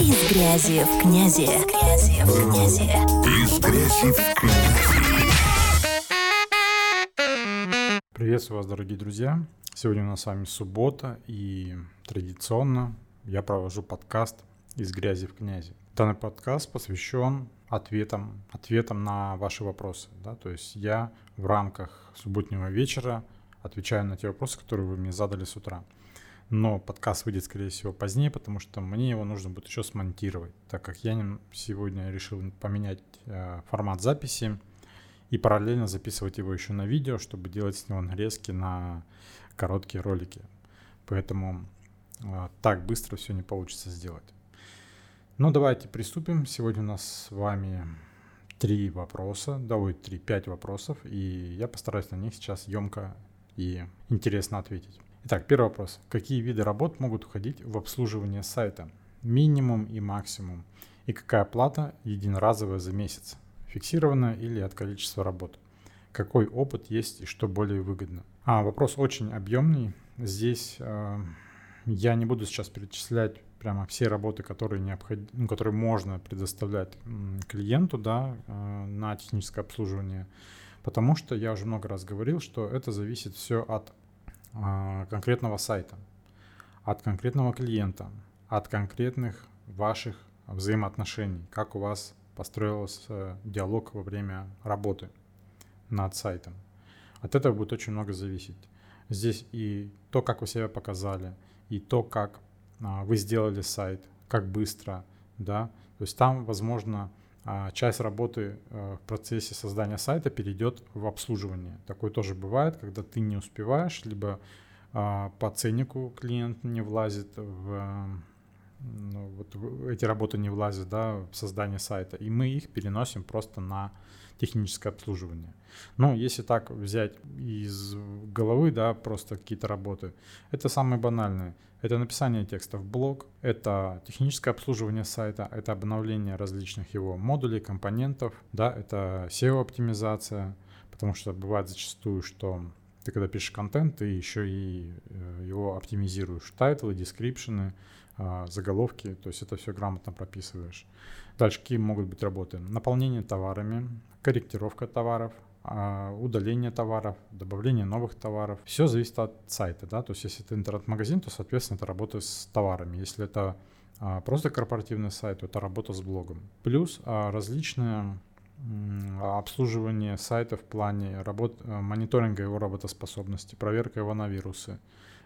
Из грязи в князи. Из грязи в князи. Из грязи в князи. Приветствую вас, дорогие друзья. Сегодня у нас с вами суббота, и традиционно я провожу подкаст «Из грязи в князи». Данный подкаст посвящен ответам, ответам на ваши вопросы. Да? То есть я в рамках субботнего вечера отвечаю на те вопросы, которые вы мне задали с утра. Но подкаст выйдет, скорее всего, позднее, потому что мне его нужно будет еще смонтировать, так как я сегодня решил поменять э, формат записи и параллельно записывать его еще на видео, чтобы делать с него нарезки на короткие ролики. Поэтому э, так быстро все не получится сделать. Ну, давайте приступим. Сегодня у нас с вами три вопроса, да, ой, три, пять вопросов, и я постараюсь на них сейчас емко и интересно ответить. Итак, первый вопрос. Какие виды работ могут уходить в обслуживание сайта? Минимум и максимум. И какая плата единоразовая за месяц? Фиксированная или от количества работ? Какой опыт есть и что более выгодно? А, вопрос очень объемный. Здесь э, я не буду сейчас перечислять прямо все работы, которые, необход... ну, которые можно предоставлять клиенту да, э, на техническое обслуживание, потому что я уже много раз говорил, что это зависит все от конкретного сайта, от конкретного клиента, от конкретных ваших взаимоотношений, как у вас построился диалог во время работы над сайтом. От этого будет очень много зависеть. Здесь и то, как вы себя показали, и то, как а, вы сделали сайт, как быстро, да, то есть там, возможно, а часть работы э, в процессе создания сайта перейдет в обслуживание. Такое тоже бывает, когда ты не успеваешь, либо а, по ценнику клиент не влазит в ну, вот эти работы не влазят да, в создание сайта, и мы их переносим просто на техническое обслуживание. Но если так взять из головы, да, просто какие-то работы, это самые банальные. Это написание текста в блог, это техническое обслуживание сайта, это обновление различных его модулей, компонентов, да, это SEO-оптимизация, потому что бывает зачастую, что ты когда пишешь контент, ты еще и э, его оптимизируешь, title ы, description ы, заголовки, то есть это все грамотно прописываешь. Дальше какие могут быть работы? Наполнение товарами, корректировка товаров, а, удаление товаров, добавление новых товаров. Все зависит от сайта, да, то есть если это интернет-магазин, то, соответственно, это работа с товарами. Если это а, просто корпоративный сайт, то это работа с блогом. Плюс различные обслуживание сайта в плане работ, мониторинга его работоспособности, проверка его на вирусы.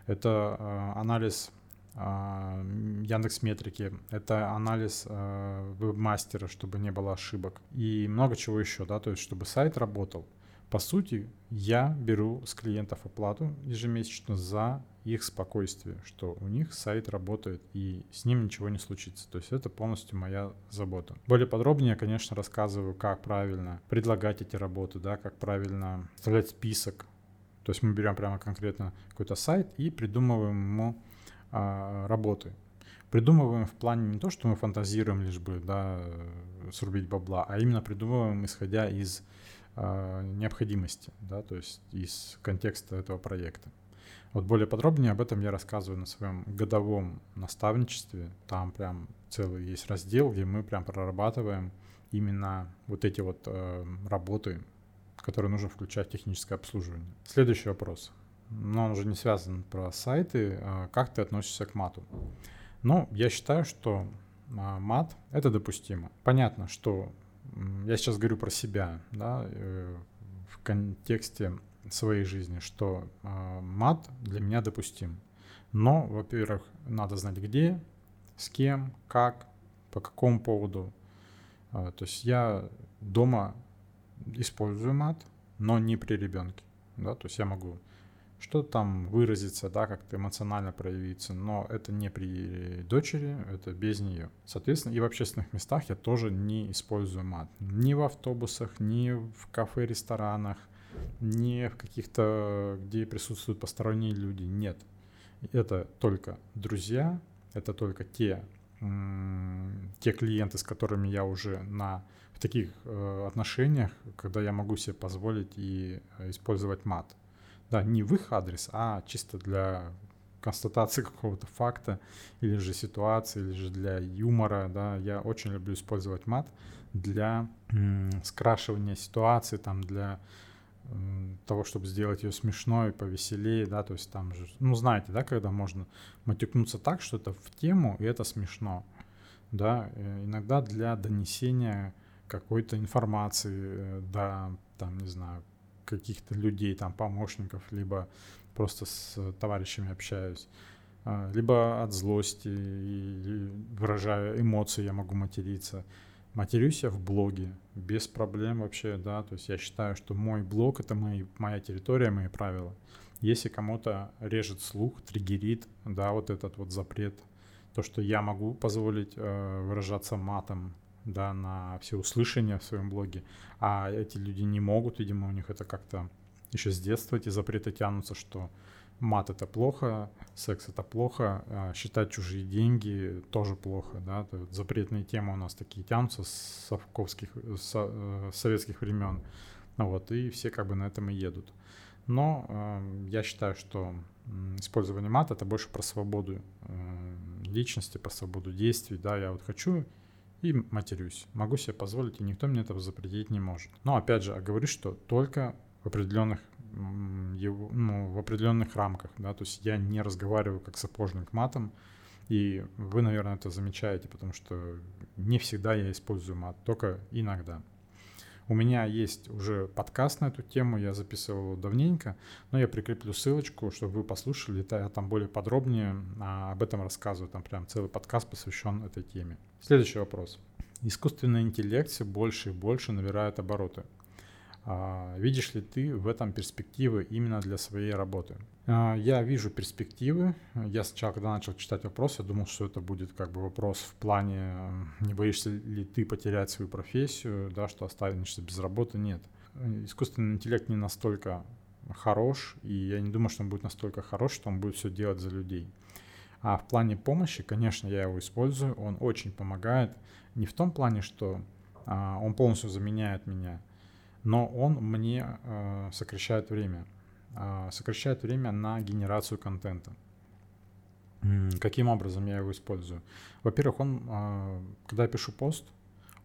Это анализ а, Яндекс Метрики, это анализ э, вебмастера, чтобы не было ошибок и много чего еще, да, то есть чтобы сайт работал. По сути, я беру с клиентов оплату ежемесячно за их спокойствие, что у них сайт работает и с ним ничего не случится. То есть это полностью моя забота. Более подробнее я, конечно, рассказываю, как правильно предлагать эти работы, да, как правильно составлять список. То есть мы берем прямо конкретно какой-то сайт и придумываем ему работы. Придумываем в плане не то, что мы фантазируем лишь бы да, срубить бабла, а именно придумываем исходя из а, необходимости, да, то есть из контекста этого проекта. Вот более подробнее об этом я рассказываю на своем годовом наставничестве. Там прям целый есть раздел, где мы прям прорабатываем именно вот эти вот э, работы, которые нужно включать в техническое обслуживание. Следующий вопрос но он уже не связан про сайты. А как ты относишься к мату? Ну, я считаю, что а, мат — это допустимо. Понятно, что я сейчас говорю про себя, да, э, в контексте своей жизни, что а, мат для меня допустим. Но, во-первых, надо знать где, с кем, как, по какому поводу. То есть я дома использую мат, но не при ребенке. Да? То есть я могу что там выразиться, да, как-то эмоционально проявиться, но это не при дочери, это без нее. Соответственно, и в общественных местах я тоже не использую мат. Ни в автобусах, ни в кафе, ресторанах, ни в каких-то, где присутствуют посторонние люди. Нет. Это только друзья, это только те, те клиенты, с которыми я уже на в таких э, отношениях, когда я могу себе позволить и э, использовать мат. Да, не в их адрес, а чисто для констатации какого-то факта или же ситуации, или же для юмора, да, я очень люблю использовать мат для м, скрашивания ситуации, там, для того, чтобы сделать ее смешной, повеселее, да, то есть там же, ну, знаете, да, когда можно матюкнуться так, что это в тему, и это смешно, да, э, иногда для донесения какой-то информации, э, да, там, не знаю, каких-то людей, там, помощников, либо просто с товарищами общаюсь, а, либо от злости, и выражая эмоции, я могу материться. Матерюсь я в блоге, без проблем вообще, да, то есть я считаю, что мой блог — это мои, моя территория, мои правила. Если кому-то режет слух, триггерит, да, вот этот вот запрет, то, что я могу позволить э, выражаться матом, да, на все услышания в своем блоге, а эти люди не могут, видимо, у них это как-то еще с детства эти запреты тянутся, что мат это плохо, секс это плохо, а считать чужие деньги тоже плохо, да, запретные темы у нас такие тянутся с совковских, со, э, советских времен, вот, и все как бы на этом и едут. Но э, я считаю, что использование мата это больше про свободу э, личности, про свободу действий, да, я вот хочу и матерюсь, могу себе позволить, и никто мне этого запретить не может. Но опять же, говорю, что только в определенных его, ну, в определенных рамках, да, то есть я не разговариваю как сапожник матом, и вы, наверное, это замечаете, потому что не всегда я использую мат, только иногда. У меня есть уже подкаст на эту тему, я записывал его давненько, но я прикреплю ссылочку, чтобы вы послушали, я там более подробнее а, об этом рассказываю, там прям целый подкаст посвящен этой теме. Следующий вопрос. Искусственный интеллект все больше и больше набирает обороты. А, видишь ли ты в этом перспективы именно для своей работы? А, я вижу перспективы. Я сначала, когда начал читать вопрос, я думал, что это будет как бы вопрос в плане, не боишься ли ты потерять свою профессию, да, что останешься без работы. Нет. Искусственный интеллект не настолько хорош, и я не думаю, что он будет настолько хорош, что он будет все делать за людей. А в плане помощи, конечно, я его использую, он очень помогает. Не в том плане, что а, он полностью заменяет меня – но он мне э, сокращает время. Э, сокращает время на генерацию контента. Каким образом я его использую? Во-первых, он, э, когда я пишу пост,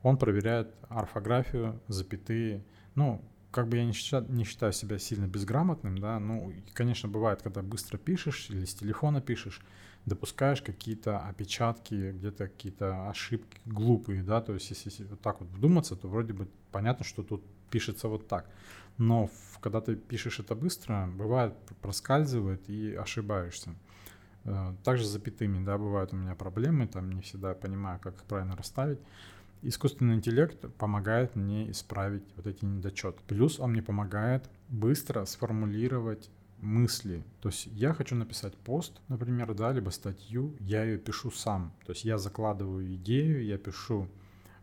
он проверяет орфографию, запятые. Ну, как бы я не считаю, не считаю себя сильно безграмотным, да, ну, конечно, бывает, когда быстро пишешь или с телефона пишешь, допускаешь какие-то опечатки, где-то какие-то ошибки глупые, да, то есть если вот так вот вдуматься, то вроде бы понятно, что тут пишется вот так. Но когда ты пишешь это быстро, бывает проскальзывает и ошибаешься. Э, также с запятыми, да, бывают у меня проблемы, там не всегда понимаю, как их правильно расставить. Искусственный интеллект помогает мне исправить вот эти недочеты. Плюс он мне помогает быстро сформулировать мысли. То есть я хочу написать пост, например, да, либо статью, я ее пишу сам. То есть я закладываю идею, я пишу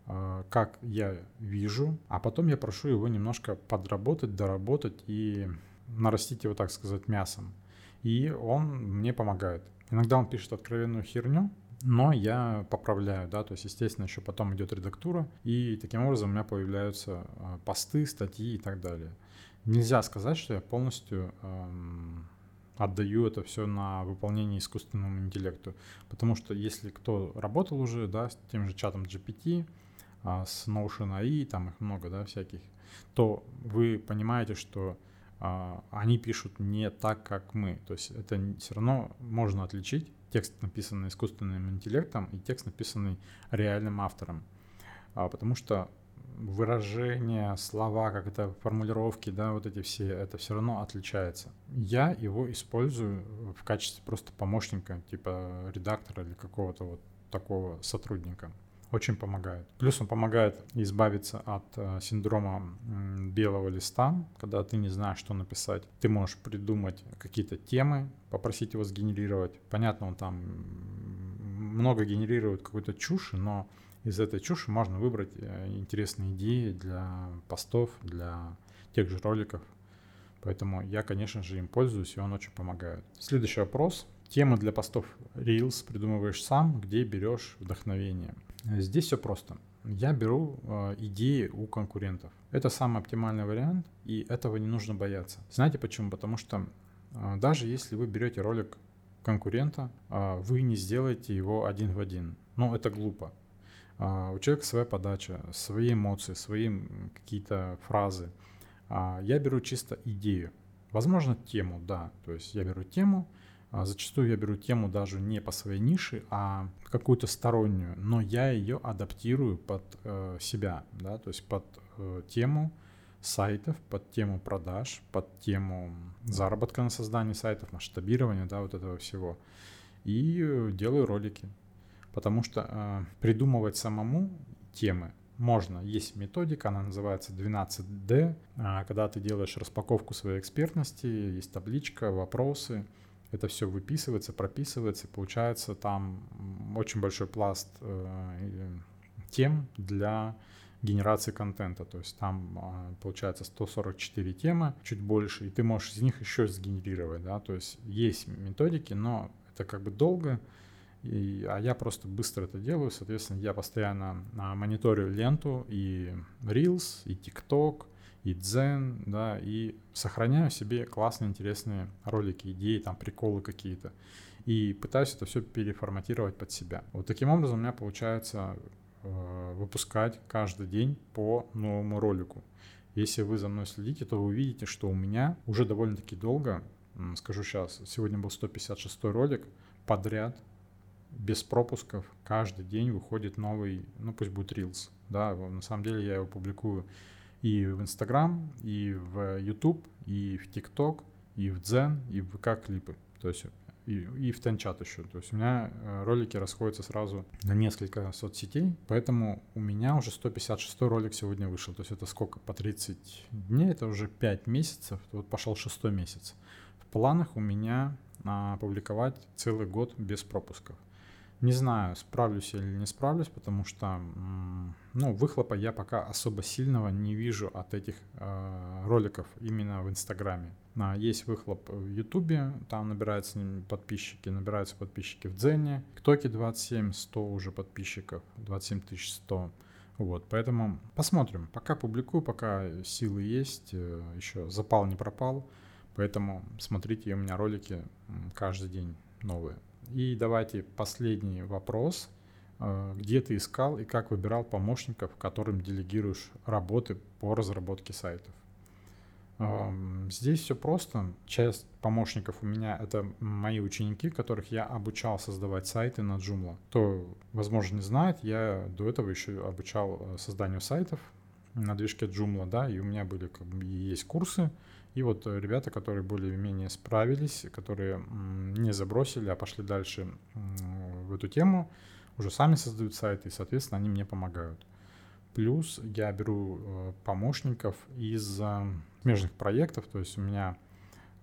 Э, как я вижу, а потом я прошу его немножко подработать, доработать и нарастить его, так сказать, мясом. И он мне помогает. Иногда он пишет откровенную херню, но я поправляю, да, то есть, естественно, еще потом идет редактура, и таким образом у меня появляются э, посты, статьи и так далее. Нельзя сказать, что я полностью эм, отдаю это все на выполнение искусственному интеллекту, потому что если кто работал уже, да, с тем же чатом GPT, а, с Notion AI, там их много, да, всяких, то вы понимаете, что а, они пишут не так, как мы. То есть это все равно можно отличить текст, написанный искусственным интеллектом, и текст, написанный реальным автором. А, потому что выражения, слова, как это формулировки, да, вот эти все, это все равно отличается. Я его использую в качестве просто помощника, типа редактора или какого-то вот такого сотрудника очень помогает. Плюс он помогает избавиться от э, синдрома э, белого листа, когда ты не знаешь, что написать. Ты можешь придумать какие-то темы, попросить его сгенерировать. Понятно, он там много генерирует какой-то чуши, но из этой чуши можно выбрать э, интересные идеи для постов, для тех же роликов. Поэтому я, конечно же, им пользуюсь, и он очень помогает. Следующий вопрос. Темы для постов Reels придумываешь сам, где берешь вдохновение. Здесь все просто. Я беру э, идеи у конкурентов. Это самый оптимальный вариант, и этого не нужно бояться. Знаете почему? Потому что э, даже если вы берете ролик конкурента, вы не сделаете его один в один. Ну, это глупо. А, у человека своя подача, свои эмоции, свои какие-то фразы. А, я беру чисто идею. Возможно, тему, да. То есть я беру тему, зачастую я беру тему даже не по своей нише, а какую-то стороннюю, но я ее адаптирую под э, себя, да, то есть под э, тему, сайтов, под тему продаж, под тему заработка на создании сайтов, масштабирования, да, вот этого всего. И э, делаю ролики. Потому что э, придумывать самому темы можно. Есть методика, она называется 12D. Э, а, когда ты делаешь распаковку своей экспертности, есть табличка, вопросы. Это все выписывается, прописывается, и получается там очень большой пласт э, тем для генерации контента. То есть там а, получается 144 темы, чуть больше, и ты можешь из них еще сгенерировать, да, то есть есть методики, но это как бы долго, и, а я просто быстро это делаю, соответственно, я постоянно а, мониторю ленту и Reels, и TikTok, и Zen, да, и сохраняю себе классные, интересные ролики, идеи, там, приколы какие-то. И пытаюсь это все переформатировать под себя. Вот таким образом у меня получается Э, выпускать каждый день по новому ролику. Если вы за мной следите, то вы увидите, что у меня уже довольно-таки долго, скажу сейчас, сегодня был 156 ролик подряд, без пропусков, каждый день выходит новый, ну пусть будет Reels, да, на самом деле я его публикую и в Instagram, и в YouTube, и в TikTok, и в Zen, и в ВК клипы. То есть и, и в Тенчат еще. То есть у меня э, ролики расходятся сразу на несколько соцсетей, поэтому у меня уже 156 ролик сегодня вышел. То есть это сколько? По 30 дней, это уже 5 месяцев, вот пошел шестой месяц. В планах у меня а, публиковать целый год без пропусков. Не знаю, справлюсь или не справлюсь, потому что ну, выхлопа я пока особо сильного не вижу от этих э, роликов именно в Инстаграме. А, есть выхлоп в Ютубе, там набираются подписчики, набираются подписчики в Дзене. В ТикТоке 27, 100 уже подписчиков, 27 100. Вот, поэтому посмотрим. Пока публикую, пока силы есть, э, еще запал не пропал. Поэтому смотрите у меня ролики каждый день новые. И давайте последний вопрос. Э, где ты искал и как выбирал помощников, которым делегируешь работы по разработке сайтов? Эм, здесь все просто. Часть помощников у меня это мои ученики, которых я обучал создавать сайты на Joomla. Кто, возможно, не знает, я до этого еще обучал э, созданию сайтов на движке Joomla, да, и у меня были как бы есть курсы, и вот э, ребята, которые более-менее справились, которые не забросили, а пошли дальше в эту тему, уже сами создают сайты, и, соответственно, они мне помогают. Плюс я беру э, помощников из э, смежных проектов, то есть у меня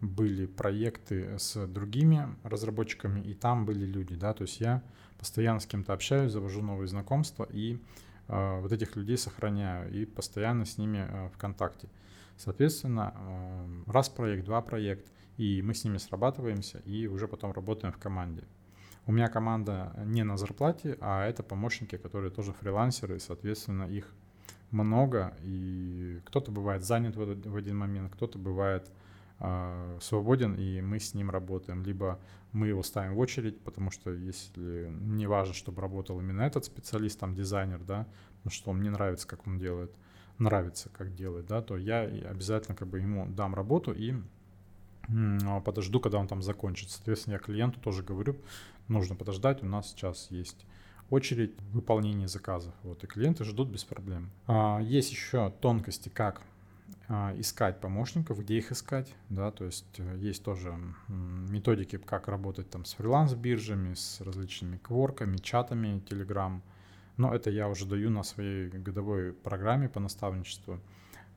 были проекты с другими разработчиками, и там были люди, да, то есть я постоянно с кем-то общаюсь, завожу новые знакомства, и э, вот этих людей сохраняю, и постоянно с ними э, в контакте. Соответственно, э, раз проект, два проект, и мы с ними срабатываемся, и уже потом работаем в команде. У меня команда не на зарплате, а это помощники, которые тоже фрилансеры, и, соответственно, их много, и кто-то бывает занят в один момент, кто-то бывает э, свободен, и мы с ним работаем. Либо мы его ставим в очередь, потому что если не важно, чтобы работал именно этот специалист, там дизайнер, да, потому что мне нравится, как он делает, нравится, как делает, да, то я обязательно как бы ему дам работу и а, подожду, когда он там закончит. Соответственно, я клиенту тоже говорю, нужно подождать, у нас сейчас есть очередь выполнения заказов. Вот, и клиенты ждут без проблем. А, есть еще тонкости, как а, искать помощников, где их искать, да, то есть э, есть тоже методики, как работать там с фриланс-биржами, с различными кворками, чатами, Telegram, но это я уже даю на своей годовой программе по наставничеству.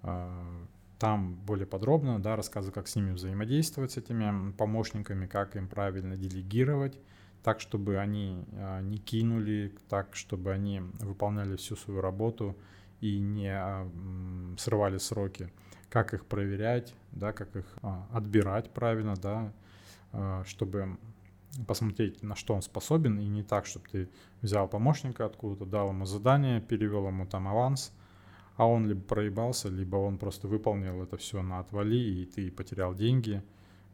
А, там более подробно, да, рассказываю, как с ними взаимодействовать, с этими помощниками, как им правильно делегировать, так, чтобы они а, не кинули, так, чтобы они выполняли всю свою работу и не а, срывали сроки, как их проверять, да, как их отбирать правильно, да, чтобы посмотреть, на что он способен, и не так, чтобы ты взял помощника откуда-то, дал ему задание, перевел ему там аванс, а он либо проебался, либо он просто выполнил это все на отвали, и ты потерял деньги.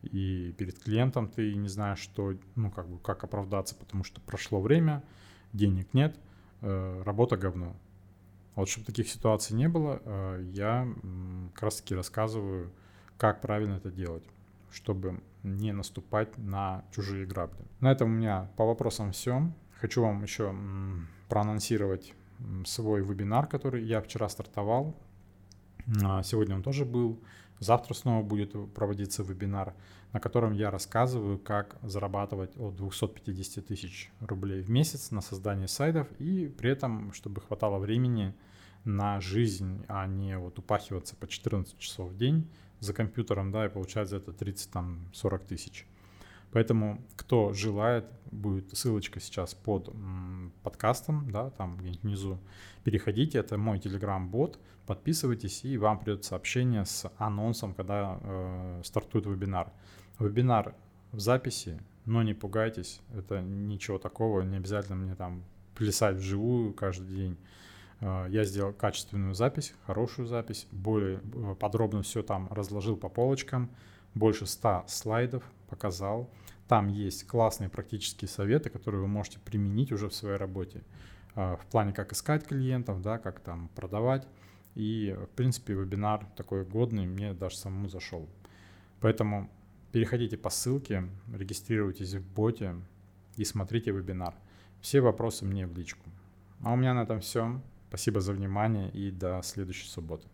и перед клиентом ты не знаешь, что, ну, как бы, как оправдаться, потому что прошло время, денег нет, э, работа говно. Вот чтобы таких ситуаций не было, э, я как раз таки рассказываю, как правильно это делать, чтобы не наступать на чужие грабли. На этом у меня по вопросам все. Хочу вам еще проанонсировать свой вебинар, который я вчера стартовал. А, сегодня он тоже был. Завтра снова будет проводиться вебинар, на котором я рассказываю, как зарабатывать от 250 тысяч рублей в месяц на создание сайтов и при этом, чтобы хватало времени на жизнь, а не вот упахиваться по 14 часов в день за компьютером, да, и получать за это 30-40 тысяч. Поэтому, кто желает, будет ссылочка сейчас под подкастом, да, там где-нибудь внизу. Переходите, это мой телеграм-бот, подписывайтесь, и вам придет сообщение с анонсом, когда э, стартует вебинар. Вебинар в записи, но не пугайтесь, это ничего такого, не обязательно мне там плясать вживую каждый день. Э, я сделал качественную запись, хорошую запись, более э, подробно все там разложил по полочкам, больше 100 слайдов показал. Там есть классные практические советы, которые вы можете применить уже в своей работе. Э, в плане, как искать клиентов, да, как там продавать. И, в принципе, вебинар такой годный, мне даже самому зашел. Поэтому переходите по ссылке, регистрируйтесь в боте и смотрите вебинар. Все вопросы мне в личку. А у меня на этом все. Спасибо за внимание и до следующей субботы.